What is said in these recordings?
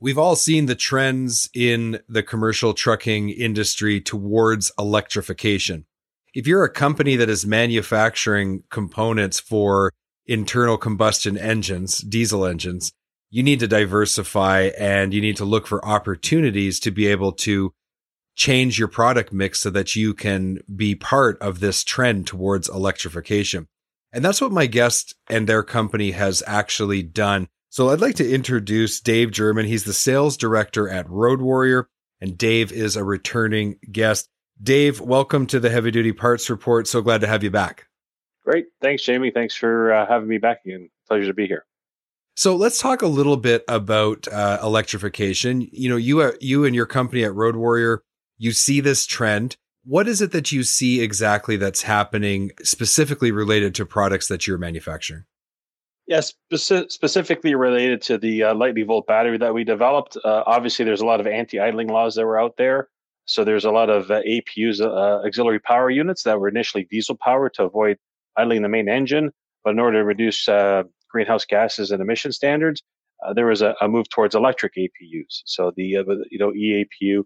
We've all seen the trends in the commercial trucking industry towards electrification. If you're a company that is manufacturing components for internal combustion engines, diesel engines, you need to diversify and you need to look for opportunities to be able to change your product mix so that you can be part of this trend towards electrification. And that's what my guest and their company has actually done. So I'd like to introduce Dave German. He's the sales director at Road Warrior, and Dave is a returning guest. Dave, welcome to the Heavy Duty Parts Report. So glad to have you back. Great. Thanks, Jamie. Thanks for uh, having me back again. Pleasure to be here. So let's talk a little bit about uh, electrification. You know, you uh, you and your company at Road Warrior, you see this trend. What is it that you see exactly that's happening specifically related to products that you're manufacturing? Yes, speci- specifically related to the uh, volt battery that we developed. Uh, obviously, there's a lot of anti-idling laws that were out there. So there's a lot of uh, APUs, uh, auxiliary power units, that were initially diesel powered to avoid idling the main engine. But in order to reduce uh, greenhouse gases and emission standards, uh, there was a, a, move towards electric APUs. So the you know eAPU,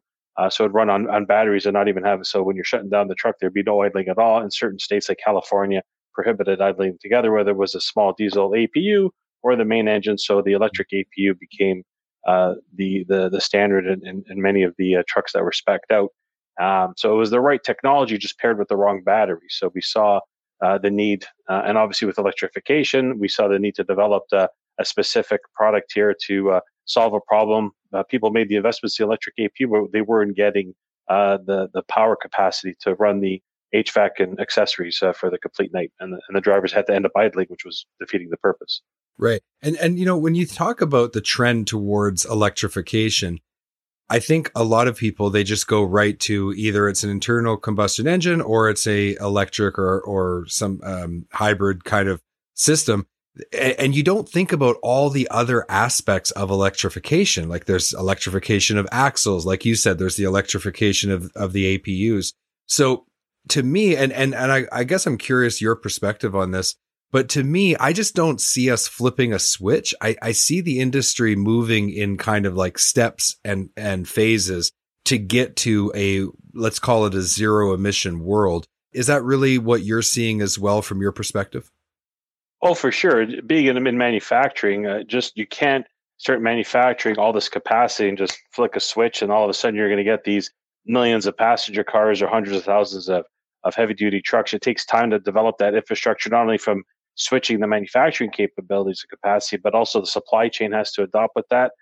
so it'd run on, on batteries and not even have so when you're shutting down the truck, there'd be no idling at all. In certain states like California, prohibited idling together, whether it was a small diesel APU or the main engine. So the electric APU became uh, the, the the standard in, in, in many of the uh, trucks that were specced out. Um, so it was the right technology, just paired with the wrong battery. So we saw uh, the need, uh, and obviously with electrification, we saw the need to develop a, a specific product here to uh, solve a problem. Uh, people made the investments in the electric APU, but they weren't getting the the power capacity to run the HVAC and accessories uh, for the complete night, and the, and the drivers had to end up idling, which was defeating the purpose. Right, and and you know when you talk about the trend towards electrification, I think a lot of people they just go right to either it's an internal combustion engine or it's a electric or or some um, hybrid kind of system. And you don't think about all the other aspects of electrification. Like there's electrification of axles, like you said, there's the electrification of, of the APUs. So to me, and and and I, I guess I'm curious your perspective on this. But to me, I just don't see us flipping a switch. I, I see the industry moving in kind of like steps and, and phases to get to a, let's call it a zero emission world. Is that really what you're seeing as well from your perspective? Oh, for sure. Being in, in manufacturing, uh, just you can't start manufacturing all this capacity and just flick a switch and all of a sudden you're going to get these millions of passenger cars or hundreds of thousands of, of heavy duty trucks. It takes time to develop that infrastructure, not only from switching the manufacturing capabilities and capacity, but also the supply chain has to adopt with that.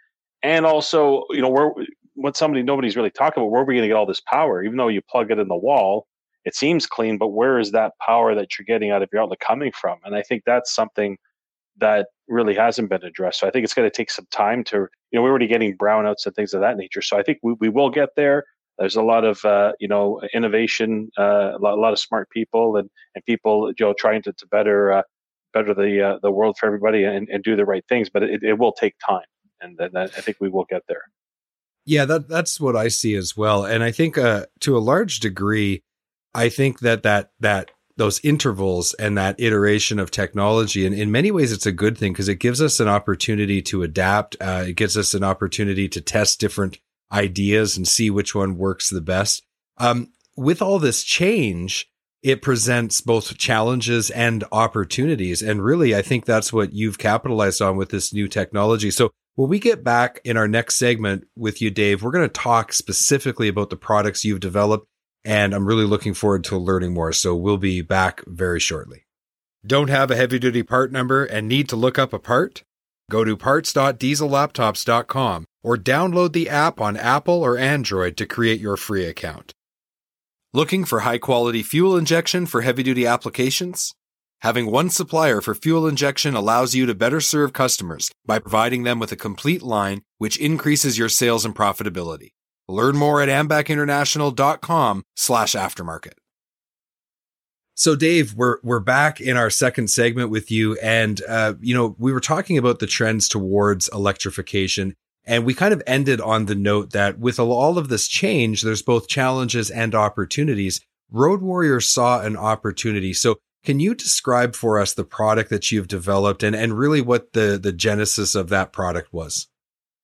And also, you know, where what somebody nobody's really talking about, where are we going to get all this power? Even though you plug it in the wall, it seems clean, but where is that power that you're getting out of your outlet coming from? And I think that's something that really hasn't been addressed. So I think it's going to take some time to, you know, we're already getting brownouts and things of that nature. So I think we, we will get there. There's a lot of uh, you know innovation, uh, a, lot, a, lot, of smart people and, and people you know trying to, to better uh, better the uh, the world for everybody and, and do the right things. But it, it will take time, and, I think we will get there. Yeah, that that's what I see as well, and I think uh, to a large degree, I think that that that those intervals and that iteration of technology, and in many ways, it's a good thing because it gives us an opportunity to adapt. Uh, it gives us an opportunity to test different ideas and see which one works the best. Um, with all this change, it presents both challenges and opportunities. And really, I think that's what you've capitalized on with this new technology. So when we get back in our next segment with you, Dave, we're going to talk specifically about the products you've developed And I'm really looking forward to learning more. So we'll be back very shortly. Don't have a heavy duty part number and need to look up a part? Go to parts.diesellaptops.com or download the app on Apple or Android to create your free account. Looking for high quality fuel injection for heavy duty applications? Having one supplier for fuel injection allows you to better serve customers by providing them with a complete line, which increases your sales and profitability. Learn more at ambacinternational.com slash aftermarket. So, Dave, we're we're back in our second segment with you, and uh, you know we were talking about the trends towards electrification, and we kind of ended on the note that with all of this change, there's both challenges and opportunities. Road Warrior saw an opportunity. So, can you describe for us the product that you've developed, and and really what the the genesis of that product was?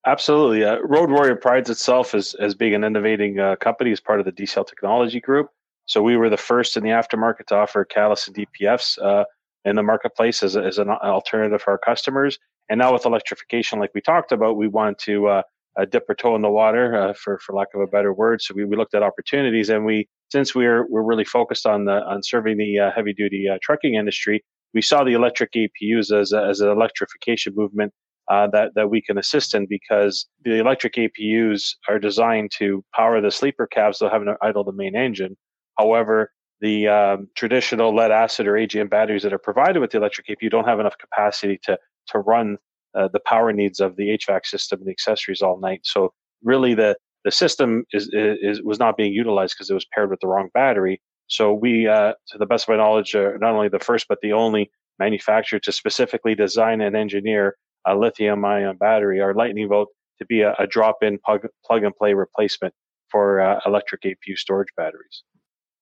Absolutely, uh, Road Warrior prides itself as as being an innovating uh, company as part of the DCL Technology Group. So we were the first in the aftermarket to offer catalyst and DPFs uh, in the marketplace as, a, as an alternative for our customers. And now with electrification, like we talked about, we want to uh, uh, dip our toe in the water, uh, for for lack of a better word. So we, we looked at opportunities, and we since we're we're really focused on the on serving the uh, heavy duty uh, trucking industry, we saw the electric APUs as a, as an electrification movement uh, that that we can assist in because the electric APUs are designed to power the sleeper cabs that have an idle the main engine, However, the um, traditional lead acid or AGM batteries that are provided with the electric APU don't have enough capacity to to run uh, the power needs of the HVAC system and the accessories all night. So really, the the system is, is was not being utilized because it was paired with the wrong battery. So we, uh, to the best of my knowledge, are not only the first but the only manufacturer to specifically design and engineer a lithium-ion battery, our Lightning Volt, to be a, a drop-in plug, plug and play replacement for uh, electric APU storage batteries.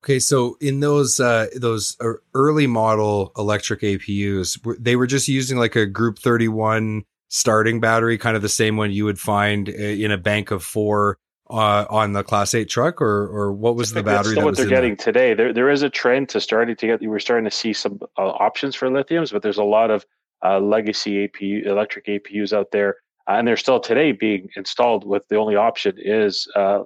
Okay, so in those uh, those early model electric APUs, they were just using like a Group 31 starting battery, kind of the same one you would find uh, in a bank of four uh, on the Class 8 truck, or or what was the battery? That's what they're getting there? today. There there is a trend to starting to get. We're starting to see some uh, options for lithiums, but there's a lot of uh, legacy APU electric APUs out there, and they're still today being installed with the only option is uh,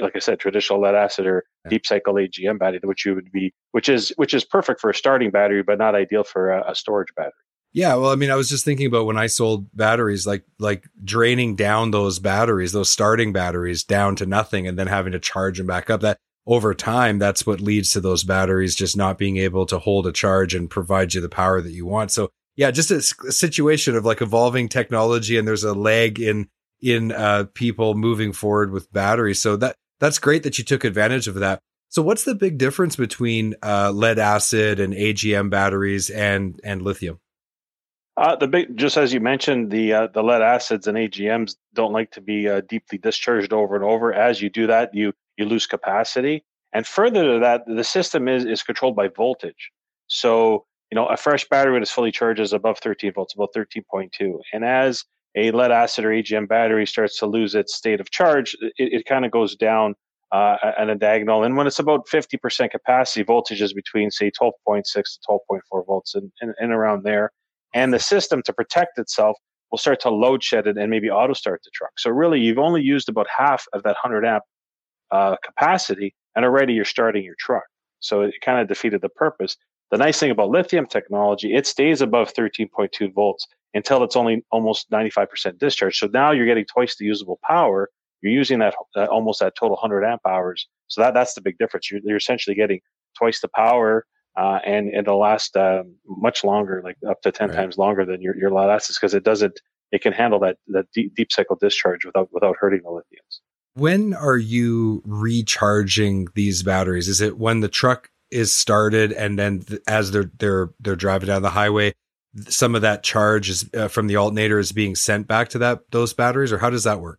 like I said, traditional lead acid or yeah. deep cycle AGM battery, which you would be, which is which is perfect for a starting battery, but not ideal for a, a storage battery. Yeah, well, I mean, I was just thinking about when I sold batteries, like like draining down those batteries, those starting batteries down to nothing, and then having to charge them back up. That over time, that's what leads to those batteries just not being able to hold a charge and provide you the power that you want. So, yeah, just a, a situation of like evolving technology, and there's a lag in in uh, people moving forward with batteries. So that that's great that you took advantage of that. So what's the big difference between uh, lead acid and AGM batteries and and lithium? Uh, the big, just as you mentioned, the uh, the lead acids and AGMs don't like to be uh, deeply discharged over and over. As you do that, you you lose capacity. And further to that, the system is is controlled by voltage. So you know, a fresh battery when it's fully charged is above 13 volts, about 13.2. And as a lead acid or AGM battery starts to lose its state of charge, it, it kind of goes down uh, at a diagonal. And when it's about 50% capacity, voltage is between, say, 12.6 to 12.4 volts and, and, and, around there. And the system, to protect itself, will start to load shed it and maybe auto start the truck. So, really, you've only used about half of that 100 amp uh, capacity, and already you're starting your truck. So, it kind of defeated the purpose. The nice thing about lithium technology, it stays above 13.2 volts until it's only almost 95% discharge. So now you're getting twice the usable power. You're using that uh, almost that total 100 amp hours. So that that's the big difference. You're, you're essentially getting twice the power, uh, and it'll last uh, much longer, like up to 10 right. times longer than your your lead acids, because it doesn't. It can handle that that deep, deep cycle discharge without without hurting the lithiums. When are you recharging these batteries? Is it when the truck is started, and then as they're they're they're driving down the highway, some of that charge is uh, from the alternator is being sent back to that those batteries, or how does that work?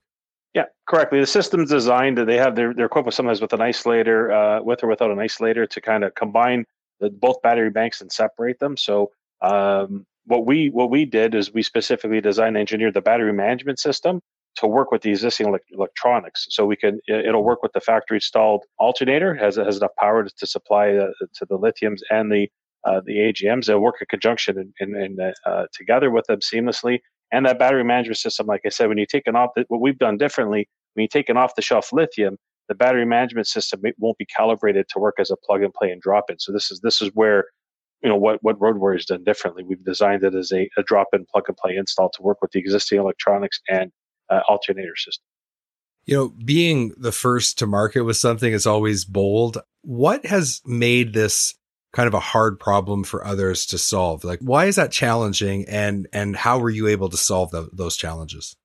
Yeah, correctly. The system's designed that they have their they're equipped with sometimes with an isolator, uh, with or without an isolator, to kind of combine the, both battery banks and separate them. So um, what we what we did is we specifically designed and engineered the battery management system to work with the existing ele- electronics. So we can it'll work with the factory installed alternator has has enough power to, to supply uh, to the lithiums and the uh, the AGMs that work in conjunction and, and uh, together with them seamlessly. And that battery management system, like I said, when you take an off, the, what we've done differently, when you take an off the shelf lithium, the battery management system won't be calibrated to work as a plug and play and drop in. So this is this is where you know what what Road Warrior has done differently. We've designed it as a, a drop in plug and play install to work with the existing electronics and uh, alternator system. You know, being the first to market with something is always bold. What has made this kind of a hard problem for others to solve? Like, why is that challenging, and and how were you able to solve the, those challenges?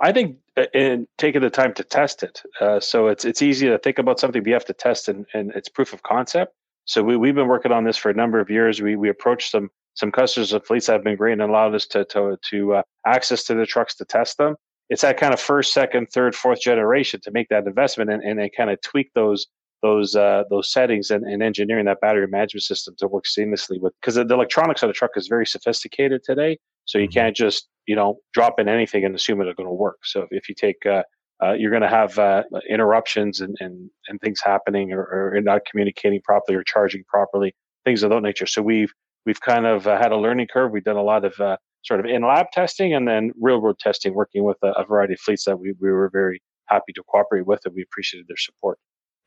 I think uh, in taking the time to test it. Uh, so it's it's easy to think about something, but you have to test and, and it's proof of concept. So we, we've been working on this for a number of years. We we approached some some customers and fleets that have been great and allowed us to to to uh, access to the trucks to test them. It's that kind of first, second, third, fourth generation to make that investment and, and kind of tweak those those uh, those settings and, and engineering that battery management system to work seamlessly with because the electronics on the truck is very sophisticated today. So you mm-hmm. can't just you know drop in anything and assume it's going to work. So if you take uh, uh, you're going to have uh, interruptions and, and, and things happening or, or not communicating properly or charging properly, things of that nature. So we've we've kind of uh, had a learning curve. We've done a lot of uh, sort of in lab testing and then real world testing, working with a, a variety of fleets that we, we were very happy to cooperate with and we appreciated their support.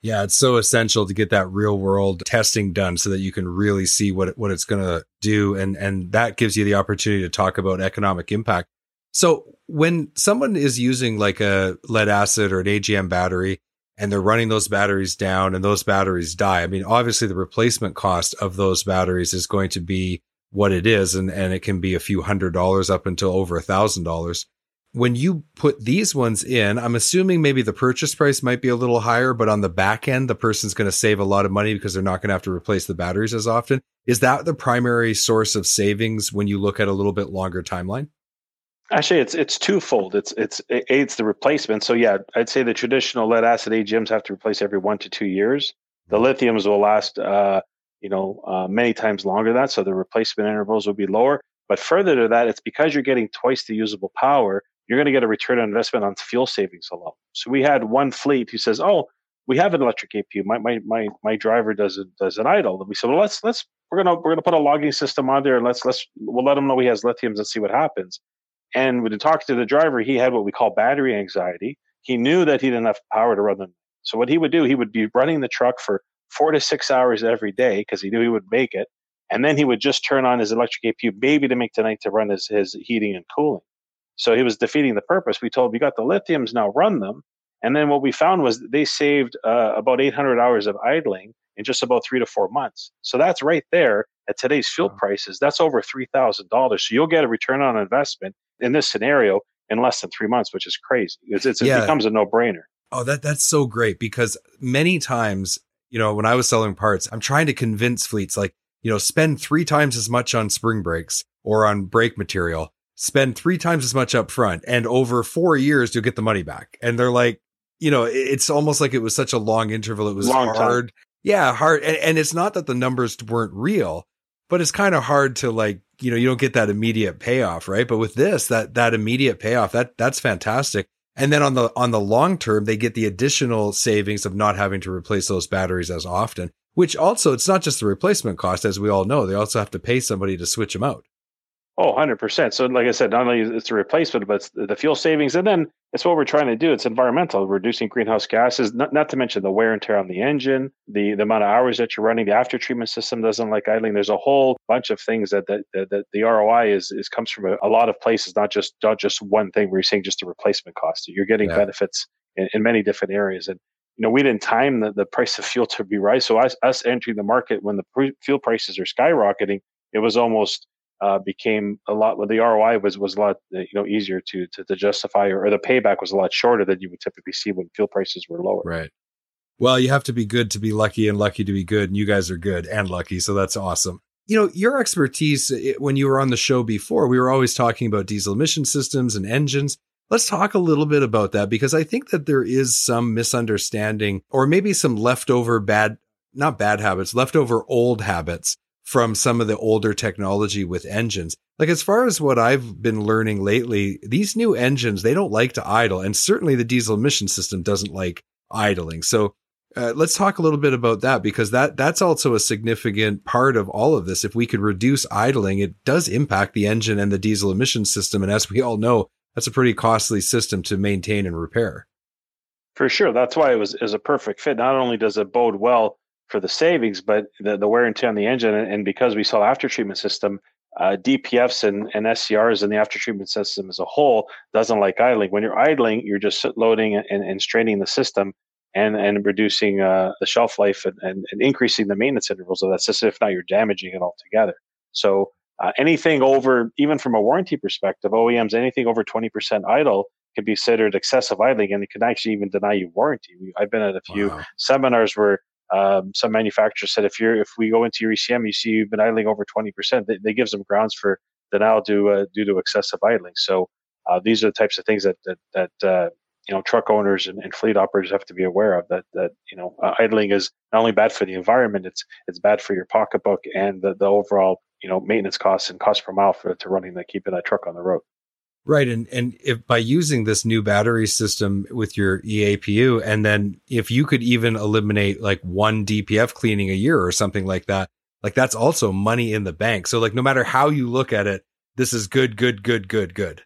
Yeah, it's so essential to get that real world testing done so that you can really see what what it's going to do and and that gives you the opportunity to talk about economic impact. So, when someone is using like a lead acid or an AGM battery and they're running those batteries down and those batteries die, I mean, obviously the replacement cost of those batteries is going to be what it is and and it can be a few hundred dollars up until over a thousand dollars when you put these ones in, I'm assuming maybe the purchase price might be a little higher, but on the back end, the person's going to save a lot of money because they're not going to have to replace the batteries as often. Is that the primary source of savings when you look at a little bit longer timeline? Actually, it's it's twofold. It's it's it's the replacement. So yeah, I'd say the traditional lead acid AGMs have to replace every one to two years. The lithiums will last, uh, you know, uh, many times longer than that. So the replacement intervals will be lower. But further to that, it's because you're getting twice the usable power you're going to get a return on investment on fuel savings alone. So we had one fleet who says, "Oh, we have an electric APU. My my my my driver does does an idle." And we said, "Well, let's let's we're gonna we're gonna put a logging system on there and let's let's we'll let him know he has lithiums and see what happens." And when talking to the driver, he had what we call battery anxiety. He knew that he didn't have power to run them. So what he would do, he would be running the truck for four to six hours every day because he knew he would make it. And then he would just turn on his electric APU maybe to make tonight to run his, his heating and cooling. So he was defeating the purpose. We told him, you got the lithiums, now run them. And then what we found was they saved uh, about 800 hours of idling in just about three to four months. So that's right there at today's fuel prices. That's over $3,000. So you'll get a return on investment in this scenario in less than three months, which is crazy. It's, it's, yeah. It becomes a no brainer. Oh, that that's so great because many times, you know, when I was selling parts, I'm trying to convince fleets like, you know, spend three times as much on spring brakes or on brake material spend three times as much up front and over four years you'll get the money back. And they're like, you know, it's almost like it was such a long interval. It was long hard. Time. Yeah, hard. And, and it's not that the numbers weren't real, but it's kind of hard to like, you know, you don't get that immediate payoff, right? But with this, that that immediate payoff, that that's fantastic. And then on the on the long term, they get the additional savings of not having to replace those batteries as often. Which also, it's not just the replacement cost, as we all know. They also have to pay somebody to switch them out. Oh, 100%. So, like I said, not only it's a replacement, but it's the fuel savings. And then it's what we're trying to do. It's environmental, reducing greenhouse gases, not, not to mention the wear and tear on the engine, the, the amount of hours that you're running, the after treatment system doesn't like idling. There's a whole bunch of things that, that, that, that the ROI is, is comes from a, a, lot of places, not just, not just one thing where you're saying just the replacement cost. You're getting yeah. benefits in, in many different areas. And, you know, we didn't time the, the price of fuel to be right. So us, us entering the market when the pre- fuel prices are skyrocketing, it was almost uh, became a lot. The ROI was was a lot uh, you know easier to to, to justify, or, or, the payback was a lot shorter than you would typically see when fuel prices were lower. Right. Well, you have to be good to be lucky, and lucky to be good, and you guys are good and lucky, so that's awesome. You know, your expertise when you were on the show before, we were always talking about diesel emission systems and engines. Let's talk a little bit about that because I think that there is some misunderstanding or maybe some leftover bad, not bad habits, leftover old habits from some of the older technology with engines. Like as far as what I've been learning lately, these new engines, they don't like to idle. And certainly the diesel emission system doesn't like idling. So uh, let's talk a little bit about that because that that's also a significant part of all of this. If we could reduce idling, it does impact the engine and the diesel emission system. And as we all know, that's a pretty costly system to maintain and repair. For sure. That's why it was is a perfect fit. Not only does it bode well for the savings, but the, the wear and tear on the engine. And, because we saw after treatment system, uh, DPFs and, and SCRs and the after treatment system as a whole doesn't like idling. When you're idling, you're just loading and, and straining the system and, and reducing uh, the shelf life and, and, and, increasing the maintenance intervals of that system. If not, you're damaging it altogether. So uh, anything over, even from a warranty perspective, OEMs, anything over 20% idle can be considered excessive idling and it can actually even deny you warranty. I've been at a few wow. seminars where um, some manufacturers said if you're if we go into your ECM, you see you've been idling over 20%, they, gives them grounds for denial due uh, due to excessive idling. So uh, these are the types of things that that, that uh, you know truck owners and, and, fleet operators have to be aware of. That that you know uh, idling is not only bad for the environment, it's it's bad for your pocketbook and the, the overall you know maintenance costs and cost per mile for to running that keeping that truck on the road. Right. And, and if by using this new battery system with your EAPU, and then if you could even eliminate like one DPF cleaning a year or something like that, like that's also money in the bank. So like no matter how you look at it, this is good, good, good, good, good.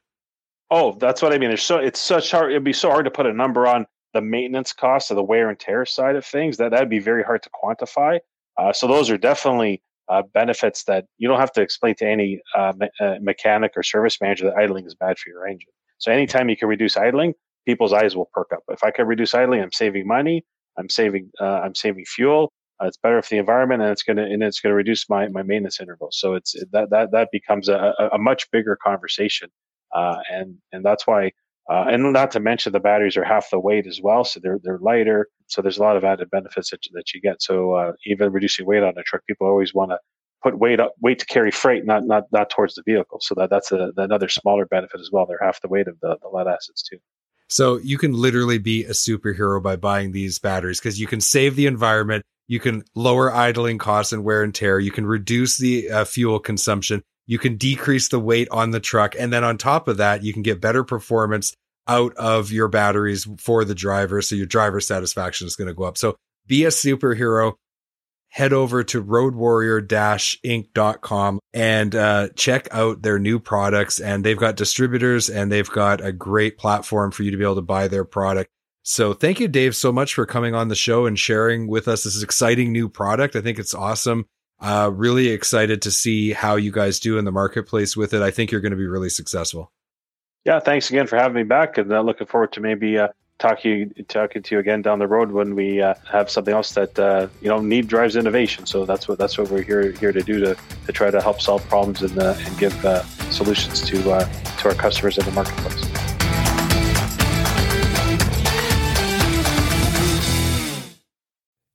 Oh, that's what I mean. There's so it's such hard. It'd be so hard to put a number on the maintenance cost of the wear and tear side of things. That that'd be very hard to quantify. Uh, so those are definitely uh, benefits that you don't have to explain to any uh, me- uh, mechanic or service manager that idling is bad for your engine. So anytime you can reduce idling, people's eyes will perk up. If I can reduce idling, I'm saving money. I'm saving. Uh, I'm saving fuel. Uh, it's better for the environment, and it's gonna and it's gonna reduce my my maintenance interval. So it's that that that becomes a, a much bigger conversation, uh, and and that's why uh, and not to mention the batteries are half the weight as well, so they're they're lighter. So there's a lot of added benefits that you, that you get. So uh, even reducing weight on a truck, people always want to put weight up, weight to carry freight, not not not towards the vehicle. So that that's a, another smaller benefit as well. They're half the weight of the, the lead acids too. So you can literally be a superhero by buying these batteries because you can save the environment, you can lower idling costs and wear and tear, you can reduce the uh, fuel consumption, you can decrease the weight on the truck. And then on top of that, you can get better performance out of your batteries for the driver. So your driver satisfaction is going to go up. So be a superhero. Head over to roadwarrior-inc.com and uh, check out their new products. And they've got distributors and they've got a great platform for you to be able to buy their product. So thank you, Dave, so much for coming on the show and sharing with us this exciting new product. I think it's awesome. Uh, really excited to see how you guys do in the marketplace with it. I think you're going to be really successful. Yeah, thanks again for having me back, and uh, looking forward to maybe uh, talking talking to you again down the road when we uh, have something else that uh, you know need drives innovation. So that's what that's what we're here here to do to, to try to help solve problems and uh, and give uh, solutions to to our customers in the marketplace.